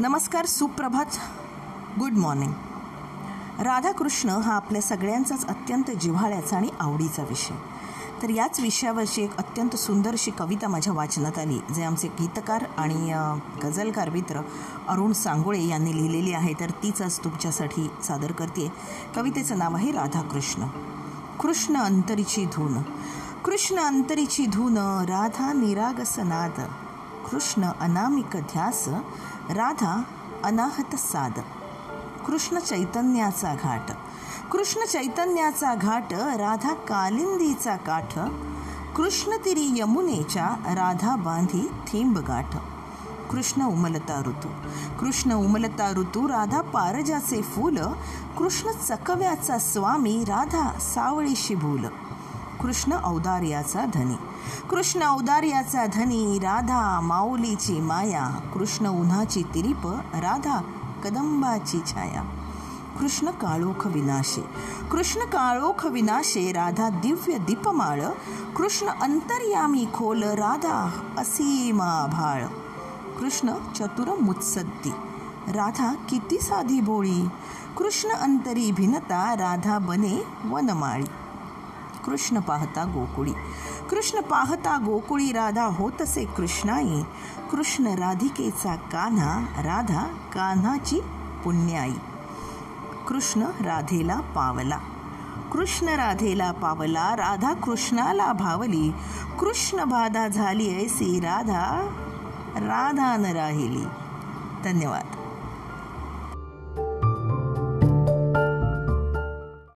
नमस्कार सुप्रभात. Good morning Radhakrishna हा आपल्या सगळ्यांचाच अत्यंत जिव्हाळ्याचा आणि आवडीचा विषय. तर याच विषयावरची एक अत्यंत सुंदरशी कविता माझ्या वाचनात आली जे आमचे गीतकार आणि गझलकार मित्र अरुण सांगोळे यांनी लिहिलेली आहे. तर तीच आज तुमच्यासाठी सादर करते कवितेचं नाव आहे राधाकृष्ण. कृष्ण अंतरीची धून. कृष्ण अंतरीची धून राधा निरागसनाद. कृष्ण अनामिक ध्यास राधा अनाहत साद कृष्ण चैतन्याचा घाट. कृष्ण चैतन्याचा घाट राधा कालिंदीचा काठ. कृष्ण तिरी यमुनेच्या राधा बांधी थेंब गाठ. कृष्ण उमलता ऋतू. कृष्ण उमलता ऋतू राधा पारजाचे फूल. कृष्ण चकव्याचा स्वामी राधा सावळीशी भूल. कृष्ण औदार्याचा धनी कृष्ण औदार्याचा धनी राधा माऊलीची माया. कृष्ण उन्हाची तिरीप राधा कदंबाची छाया. कृष्ण काळोख विनाशे. कृष्ण काळोख विनाशे राधा दिव्य दीपमाळ. कृष्ण अंतर्यामी खोल राधा असीमा भाळ. कृष्ण चतुर मुत्सद्दी. राधा किती साधी भोळी कृष्ण अंतरी भिनता राधा बने वनमाळी. कृष्ण पाहता गोकुळी. कृष्ण पाहता गोकुळी राधा होतसे कृष्णाई. कृष्ण राधिकेचा कान्हा राधा कान्हाची पुण्याई. कृष्ण राधेला पावला. कृष्ण राधेला पावला राधा कृष्णाला भावली. कृष्ण बाधा झाली ऐसी राधा राधा न राहिली. धन्यवाद.